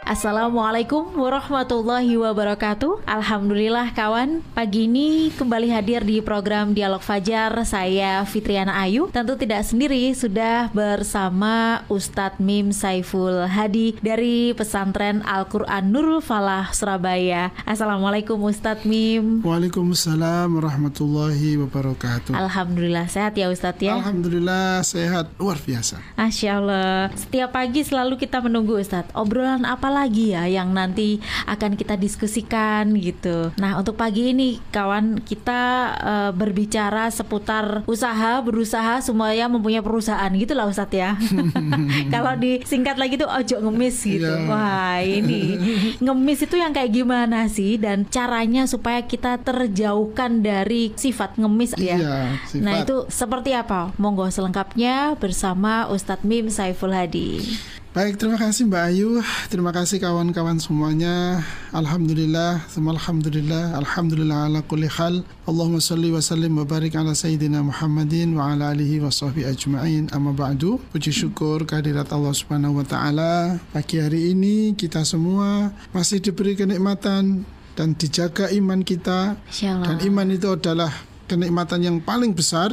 Assalamualaikum warahmatullahi wabarakatuh. Alhamdulillah kawan. Pagi ini kembali hadir di program Dialog Fajar. Saya Fitriana Ayu. Tentu tidak sendiri Sudah bersama Ustadz Mim Saiful Hadi Dari pesantren Al-Quran Nurul Falah Surabaya. Assalamualaikum Ustadz Mim. Waalaikumsalam warahmatullahi wabarakatuh. Alhamdulillah sehat ya Ustadz ya? Alhamdulillah sehat. Luar biasa. Masya Allah. Setiap pagi selalu kita menunggu Ustadz. Obrolan apa lagi ya yang nanti akan kita diskusikan gitu. Nah, untuk pagi ini kawan kita uh, berbicara seputar usaha, berusaha semuanya mempunyai perusahaan gitu lah Ustadz ya. Kalau disingkat lagi tuh ojo ngemis gitu. Yeah. Wah, ini ngemis itu yang kayak gimana sih dan caranya supaya kita terjauhkan dari sifat ngemis ya. Yeah, sifat. Nah, itu seperti apa? Monggo selengkapnya bersama Ustadz Mim Saiful Hadi. Baik, terima kasih Mbak Ayu. Terima kasih kawan-kawan semuanya. Alhamdulillah, semua alhamdulillah, alhamdulillah ala kulli hal. Allahumma salli wa sallim wa barik ala sayyidina Muhammadin wa ala alihi wa sahbihi ajma'in. Amma ba'du. Puji syukur kehadirat Allah Subhanahu wa taala. Pagi hari ini kita semua masih diberi kenikmatan dan dijaga iman kita. Dan iman itu adalah kenikmatan yang paling besar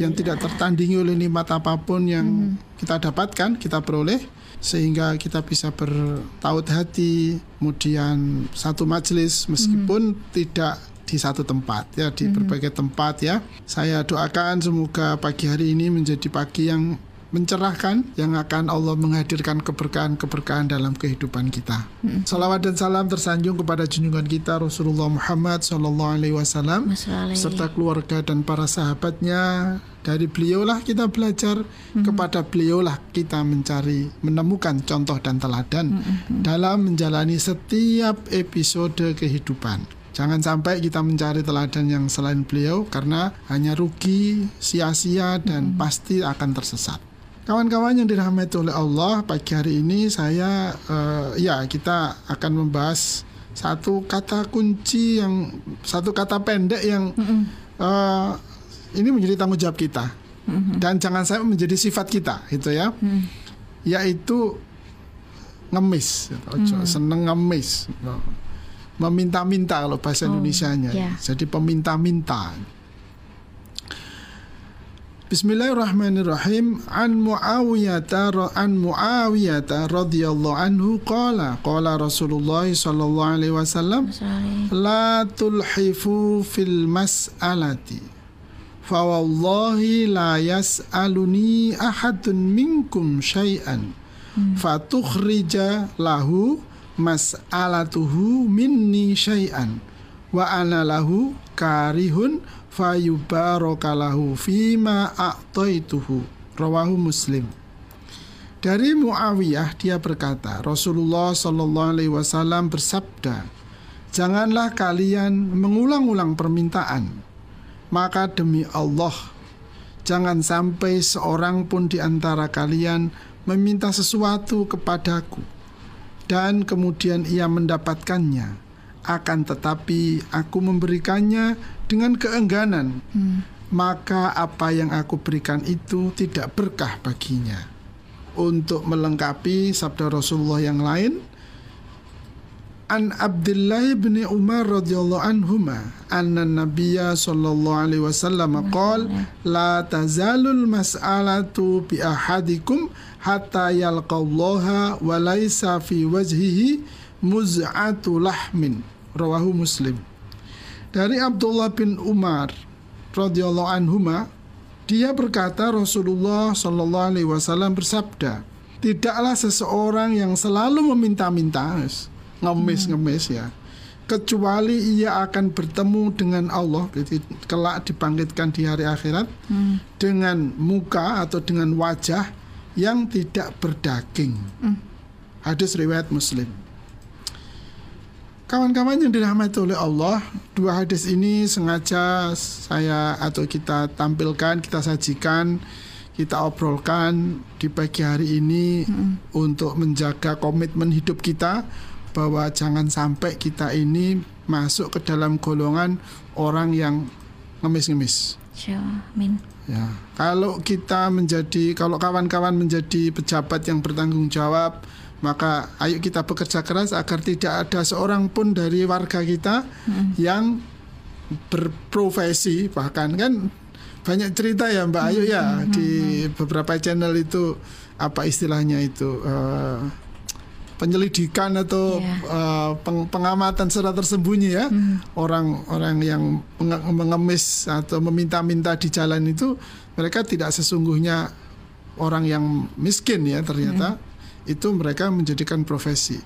yang tidak tertandingi oleh nikmat apa pun yang hmm. kita dapatkan, kita peroleh sehingga kita bisa bertaut hati kemudian satu majelis meskipun hmm. tidak di satu tempat ya di hmm. berbagai tempat ya saya doakan semoga pagi hari ini menjadi pagi yang mencerahkan yang akan Allah menghadirkan keberkahan-keberkahan dalam kehidupan kita. Hmm. Salawat dan salam tersanjung kepada junjungan kita Rasulullah Muhammad Sallallahu Alaihi Wasallam serta keluarga dan para sahabatnya. Dari beliaulah kita belajar, hmm. kepada beliaulah kita mencari, menemukan contoh dan teladan hmm. dalam menjalani setiap episode kehidupan. Jangan sampai kita mencari teladan yang selain beliau karena hanya rugi, sia-sia dan hmm. pasti akan tersesat. Kawan-kawan yang dirahmati oleh Allah, pagi hari ini saya uh, ya kita akan membahas satu kata kunci yang satu kata pendek yang mm uh, ini menjadi tanggung jawab kita mm -hmm. dan jangan sampai menjadi sifat kita, gitu ya, mm. yaitu ngemis, gitu. mm. seneng ngemis, meminta-minta kalau bahasa oh, Indonesia-nya, yeah. jadi peminta-minta. Bismillahirrahmanirrahim. An Muawiyah an Muawiyah radhiyallahu anhu qala qala Rasulullah sallallahu alaihi wasallam la tulhifu fil mas'alati fa wallahi la yas'aluni ahadun minkum syai'an hmm. fatukhrija lahu mas'alatuhu minni syai'an wa ana lahu karihun fayubarakalahu fima a'taituhu. Rawahu muslim. Dari Muawiyah dia berkata Rasulullah Shallallahu alaihi wasallam bersabda Janganlah kalian mengulang-ulang permintaan maka demi Allah jangan sampai seorang pun di antara kalian meminta sesuatu kepadaku dan kemudian ia mendapatkannya akan tetapi aku memberikannya dengan keengganan, hmm. maka apa yang aku berikan itu tidak berkah baginya. Untuk melengkapi sabda Rasulullah yang lain, An Abdullah bin Umar radhiyallahu anhuma anna Nabiyya sallallahu alaihi wasallam qol la tazalul mas'alatu bi ahadikum hatta yalqallaha wa laisa fi wajhihi muz'atu lahmin rawahu Muslim dari Abdullah bin Umar radhiyallahu anhuma dia berkata Rasulullah Shallallahu alaihi wasallam bersabda tidaklah seseorang yang selalu meminta-minta ngemis-ngemis ya kecuali ia akan bertemu dengan Allah jadi kelak dibangkitkan di hari akhirat hmm. dengan muka atau dengan wajah yang tidak berdaging hmm. hadis riwayat Muslim Kawan-kawan yang dirahmati oleh Allah, dua hadis ini sengaja saya atau kita tampilkan, kita sajikan, kita obrolkan di pagi hari ini hmm. untuk menjaga komitmen hidup kita bahwa jangan sampai kita ini masuk ke dalam golongan orang yang ngemis-ngemis. Amin. Ya, kalau kita menjadi, kalau kawan-kawan menjadi pejabat yang bertanggung jawab, maka ayo kita bekerja keras agar tidak ada seorang pun dari warga kita hmm. yang berprofesi bahkan kan banyak cerita ya Mbak Ayu ya hmm. di beberapa channel itu apa istilahnya itu uh, penyelidikan atau yeah. Iya. uh, peng, pengamatan secara tersembunyi ya orang-orang hmm. yang mengemis atau meminta-minta di jalan itu mereka tidak sesungguhnya orang yang miskin ya ternyata hmm. Itu mereka menjadikan profesi.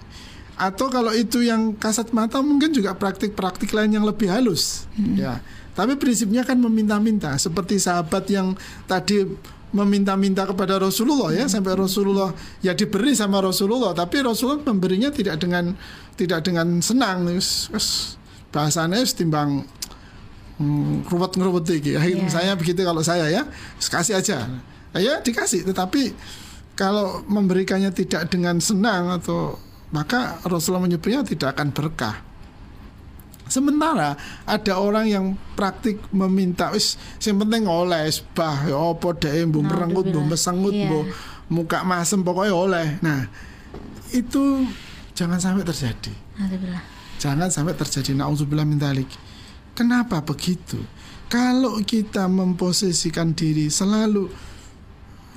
Atau kalau itu yang kasat mata mungkin juga praktik-praktik lain yang lebih halus. Hmm. ya. Tapi prinsipnya kan meminta-minta. Seperti sahabat yang tadi meminta-minta kepada Rasulullah ya sampai Rasulullah ya diberi sama Rasulullah tapi Rasulullah memberinya tidak dengan tidak dengan senang. Bahasanya timbang hmm, ruwet ngeruwet iki. Yeah. saya begitu kalau saya ya kasih aja. Ya dikasih tetapi kalau memberikannya tidak dengan senang atau maka Rasulullah menyebutnya tidak akan berkah Sementara ada orang yang praktik meminta wis sing penting oleh bah ya apa dhek mbok merenggut mbok mesengut iya. mbok muka masem pokoknya oleh. Nah, itu jangan sampai terjadi. Jangan sampai terjadi naudzubillah min dzalik. Kenapa begitu? Kalau kita memposisikan diri selalu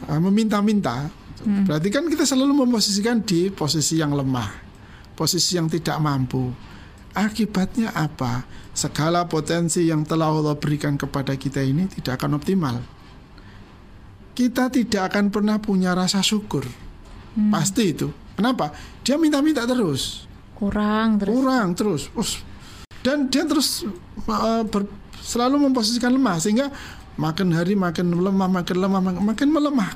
uh, meminta-minta, hmm. berarti kan kita selalu memposisikan di posisi yang lemah, posisi yang tidak mampu Akibatnya apa? Segala potensi yang telah Allah berikan kepada kita ini tidak akan optimal. Kita tidak akan pernah punya rasa syukur. Hmm. Pasti itu. Kenapa? Dia minta-minta terus. Kurang terus. Kurang terus. Dan dia terus uh, ber, selalu memposisikan lemah sehingga makin hari makin lemah, makin lemah, makin melemah.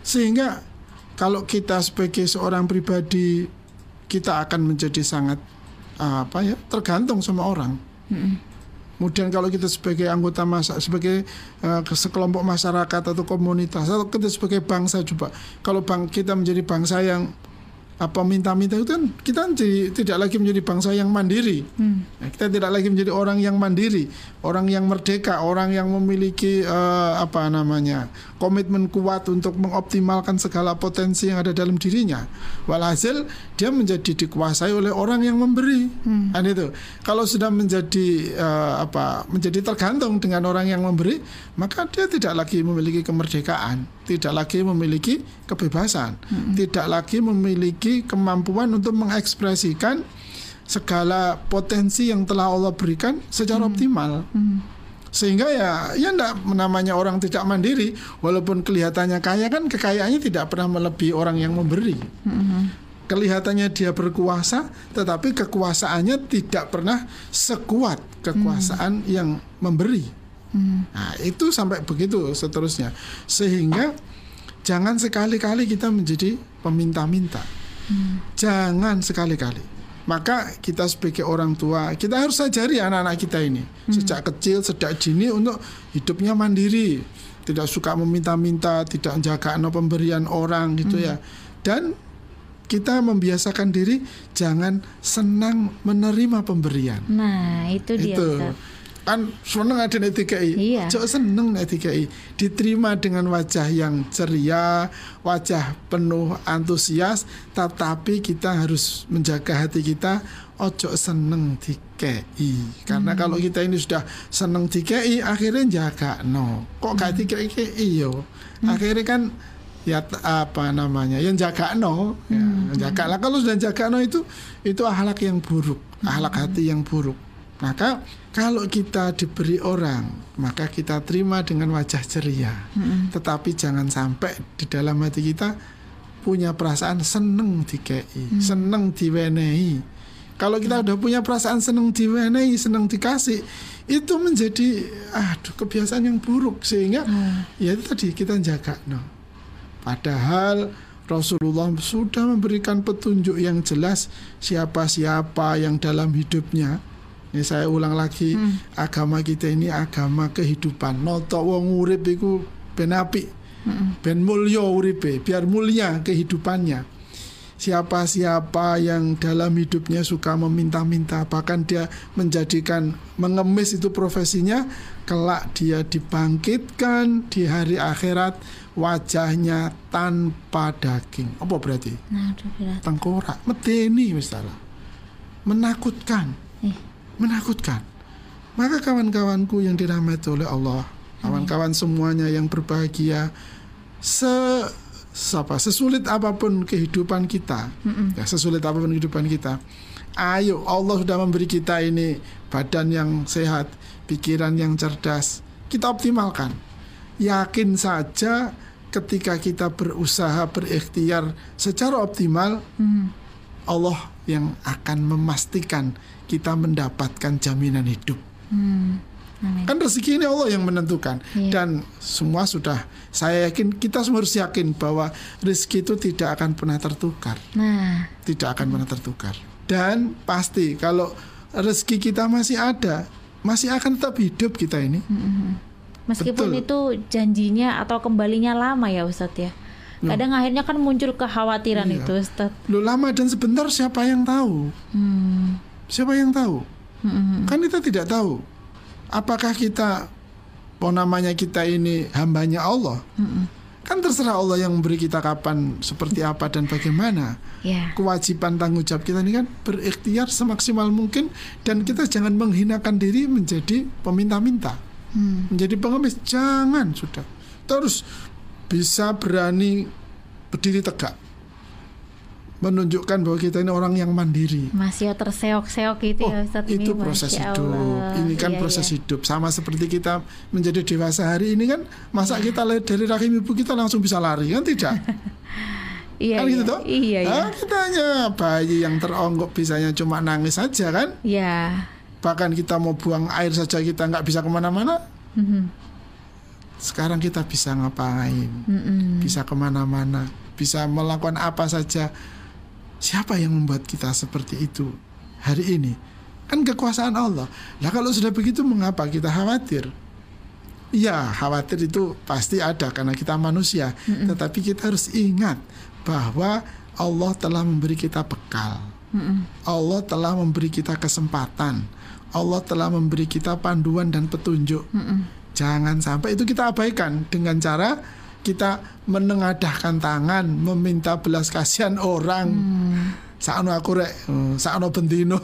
Sehingga kalau kita sebagai seorang pribadi kita akan menjadi sangat apa ya tergantung sama orang. Hmm. Kemudian kalau kita sebagai anggota masa sebagai uh, sekelompok masyarakat atau komunitas atau kita sebagai bangsa juga, kalau bang kita menjadi bangsa yang apa minta-minta itu kan kita jadi, tidak lagi menjadi bangsa yang mandiri. Hmm. Kita tidak lagi menjadi orang yang mandiri, orang yang merdeka, orang yang memiliki uh, apa namanya komitmen kuat untuk mengoptimalkan segala potensi yang ada dalam dirinya. Walhasil dia menjadi dikuasai oleh orang yang memberi. Hmm. Kan itu. Kalau sudah menjadi uh, apa menjadi tergantung dengan orang yang memberi, maka dia tidak lagi memiliki kemerdekaan, tidak lagi memiliki kebebasan, hmm. tidak lagi memiliki kemampuan untuk mengekspresikan segala potensi yang telah Allah berikan secara hmm. optimal. Hmm. Sehingga ya ya enggak namanya orang tidak mandiri walaupun kelihatannya kaya kan kekayaannya tidak pernah melebihi orang yang memberi. Hmm. Kelihatannya dia berkuasa tetapi kekuasaannya tidak pernah sekuat kekuasaan hmm. yang memberi. Hmm. Nah, itu sampai begitu seterusnya. Sehingga jangan sekali-kali kita menjadi peminta-minta. Jangan sekali-kali. Maka kita sebagai orang tua, kita harus ajari anak-anak kita ini hmm. sejak kecil, sejak dini untuk hidupnya mandiri, tidak suka meminta-minta, tidak menjaga no pemberian orang gitu hmm. ya. Dan kita membiasakan diri jangan senang menerima pemberian. Nah, itu dia. Itu kan seneng ada nek Iya. Ojo seneng nek Diterima dengan wajah yang ceria, wajah penuh antusias, tetapi kita harus menjaga hati kita ojo seneng DKI. Karena hmm. kalau kita ini sudah seneng DKI, akhirnya jaga no. Kok gak hmm. DKI yo? Hmm. Akhirnya kan ya apa namanya yang jaga no ya, hmm. jaga lah kalau sudah jaga no itu itu ahlak yang buruk ahlak hmm. hati yang buruk maka kalau kita diberi orang, maka kita terima dengan wajah ceria. Mm-hmm. Tetapi jangan sampai di dalam hati kita punya perasaan seneng dikei, mm. seneng diwenehi. Kalau kita udah punya perasaan seneng diwenehi, seneng dikasih, itu menjadi aduh kebiasaan yang buruk sehingga mm. ya itu tadi kita jaga no. Padahal Rasulullah sudah memberikan petunjuk yang jelas siapa-siapa yang dalam hidupnya ini saya ulang lagi, hmm. agama kita ini agama kehidupan. Noto wong urip iku ben apik. Hmm. Ben mulya uripe, biar mulia kehidupannya. siapa-siapa yang dalam hidupnya suka meminta-minta bahkan dia menjadikan mengemis itu profesinya kelak dia dibangkitkan di hari akhirat wajahnya tanpa daging apa berarti Nah, tengkorak medeni misalnya menakutkan. Menakutkan. Maka kawan-kawanku yang dirahmati oleh Allah kawan-kawan semuanya yang berbahagia se apa sesulit apa pun kehidupan kita ya sesulit apa pun kehidupan kita ayo Allah sudah memberi kita ini badan yang sehat pikiran yang cerdas kita optimalkan. Yakin saja ketika kita berusaha berikhtiar secara optimal. Allah yang akan memastikan kita mendapatkan jaminan hidup. Hmm. Amin. Kan rezeki ini Allah yang menentukan Iya. dan semua sudah saya yakin kita semua harus yakin bahwa rezeki itu tidak akan pernah tertukar, Nah, tidak akan pernah tertukar. Dan pasti kalau rezeki kita masih ada, masih akan tetap hidup kita ini. meskipun Betul. itu janjinya atau kembalinya lama ya Ustadz ya. Kadang akhirnya kan muncul kekhawatiran Iya. itu Ustadz. Loh lama dan sebentar siapa yang tahu? Hmm. Siapa yang tahu? Hmm. Kan kita tidak tahu. Apakah kita, apa namanya kita ini hambanya Allah? Hmm. Kan terserah Allah yang memberi kita kapan, seperti apa dan bagaimana. Ya. Kewajiban tanggung jawab kita ini kan berikhtiar semaksimal mungkin dan kita jangan menghinakan diri menjadi peminta-minta, Hmm. menjadi pengemis. Jangan sudah. Terus bisa berani berdiri tegak, menunjukkan bahwa kita ini orang yang mandiri. Masih terseok-seok gitu Oh, ya Ustadz ini, itu proses Masya hidup. Allah. Ini kan Iya, proses iya. hidup. Sama seperti kita menjadi dewasa hari ini kan, masa kita dari rahim ibu kita langsung bisa lari kan tidak? Iya, kan iya. gitu toh? Iya, iya. Ah, kita hanya bayi yang teronggok bisanya cuma nangis saja kan? Iya. Bahkan kita mau buang air saja kita nggak bisa ke mana-mana. Mhm. Sekarang kita bisa ngapain? Mm-mm. Bisa ke mana-mana? Bisa melakukan apa saja? Siapa yang membuat kita seperti itu hari ini? Kan kekuasaan Allah. Lah kalau sudah begitu mengapa kita khawatir? Ya khawatir itu pasti ada karena kita manusia. Tetapi kita harus ingat bahwa Allah telah memberi kita bekal. Mm-mm. Allah telah memberi kita kesempatan. Allah telah memberi kita panduan dan petunjuk. Mm-mm. Jangan sampai itu kita abaikan dengan cara kita menengadahkan tangan, meminta belas kasihan orang. Sakno aku rek, eh, sakno bendino.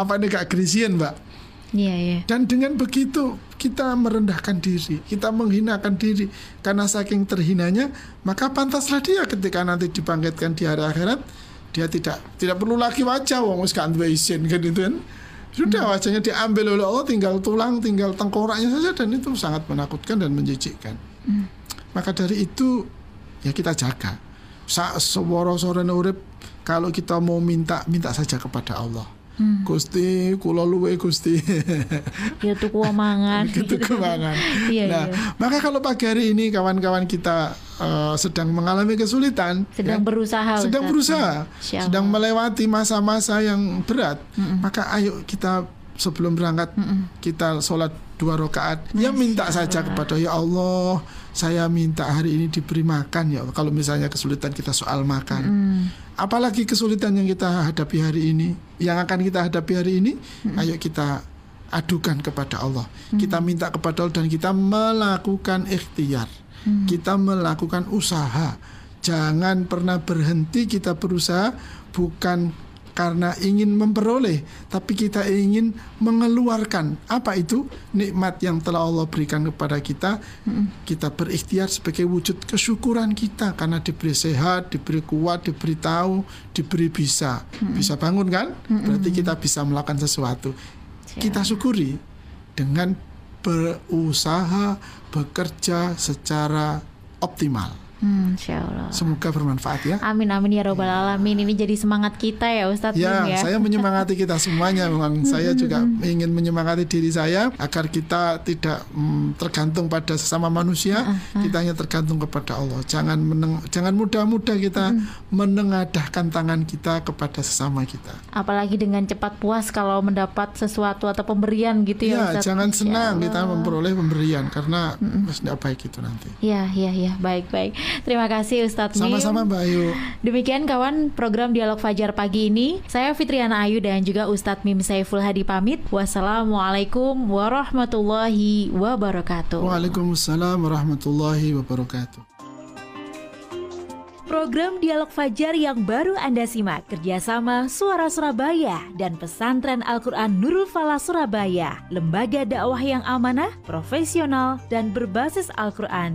Apa ini gak grisian, Mbak? Iya, iya. Dan dengan begitu kita merendahkan diri, kita menghinakan diri karena saking terhinanya, maka pantaslah dia ketika nanti dibangkitkan di hari akhirat, dia tidak tidak perlu lagi wajah wong wis gak duwe isin kan itu kan. Sudah wajahnya diambil oleh Allah tinggal tulang, tinggal tengkoraknya saja dan itu sangat menakutkan dan menjijikkan. Maka dari itu ya kita jaga. Sa seworo sore urip kalau kita mau minta minta saja kepada Allah. Gusti, kula luwe Gusti. Ya tuku omangan. gitu kemangan. Iya, nah, iya. maka kalau pagi hari ini kawan-kawan kita eh, sedang mengalami kesulitan, Sedang ya, berusaha. sedang Ustadz. berusaha, Insya sedang melewati masa-masa yang berat, maka ayo kita sebelum berangkat kita sholat dua rakaat, ya minta saja kepada ya Allah, saya minta hari ini diberi makan ya. Kalau misalnya kesulitan kita soal makan, Mm. apalagi kesulitan yang kita hadapi hari ini, yang akan kita hadapi hari ini, ayo kita adukan kepada Allah. Kita minta kepada Allah dan kita melakukan ikhtiar. Kita melakukan usaha. Jangan pernah berhenti kita berusaha bukan karena ingin memperoleh, tapi kita ingin mengeluarkan apa itu nikmat yang telah Allah berikan kepada kita. Kita berikhtiar sebagai wujud kesyukuran kita karena diberi sehat, diberi kuat, diberi tahu, diberi bisa, bisa bangun kan? Berarti kita bisa melakukan sesuatu. Kita syukuri dengan berusaha bekerja secara optimal. Hmm, Insya Allah. Semoga bermanfaat ya. Amin amin ya robbal alamin. Ini jadi semangat kita ya Ustadz Ya, ya. saya menyemangati kita semuanya. Memang saya juga ingin menyemangati diri saya agar kita tidak mm, tergantung pada sesama manusia. Kita hanya tergantung kepada Allah. Jangan meneng, jangan mudah-mudah kita menengadahkan tangan kita kepada sesama kita. Apalagi dengan cepat puas kalau mendapat sesuatu atau pemberian gitu ya, Ya, Ustadz. jangan senang kita memperoleh pemberian karena tidak baik itu nanti. Ya, ya, ya, baik, baik. Terima kasih Ustadz Mim. Sama-sama Mbak Ayu. Demikian kawan program Dialog Fajar pagi ini. Saya Fitriana Ayu dan juga Ustadz Mim Saiful Hadi pamit. Wassalamualaikum warahmatullahi wabarakatuh. Waalaikumsalam warahmatullahi wabarakatuh. Program Dialog Fajar yang baru Anda simak kerjasama Suara Surabaya dan Pesantren Al-Quran Nurul Falah Surabaya, lembaga dakwah yang amanah, profesional, dan berbasis Al-Quran.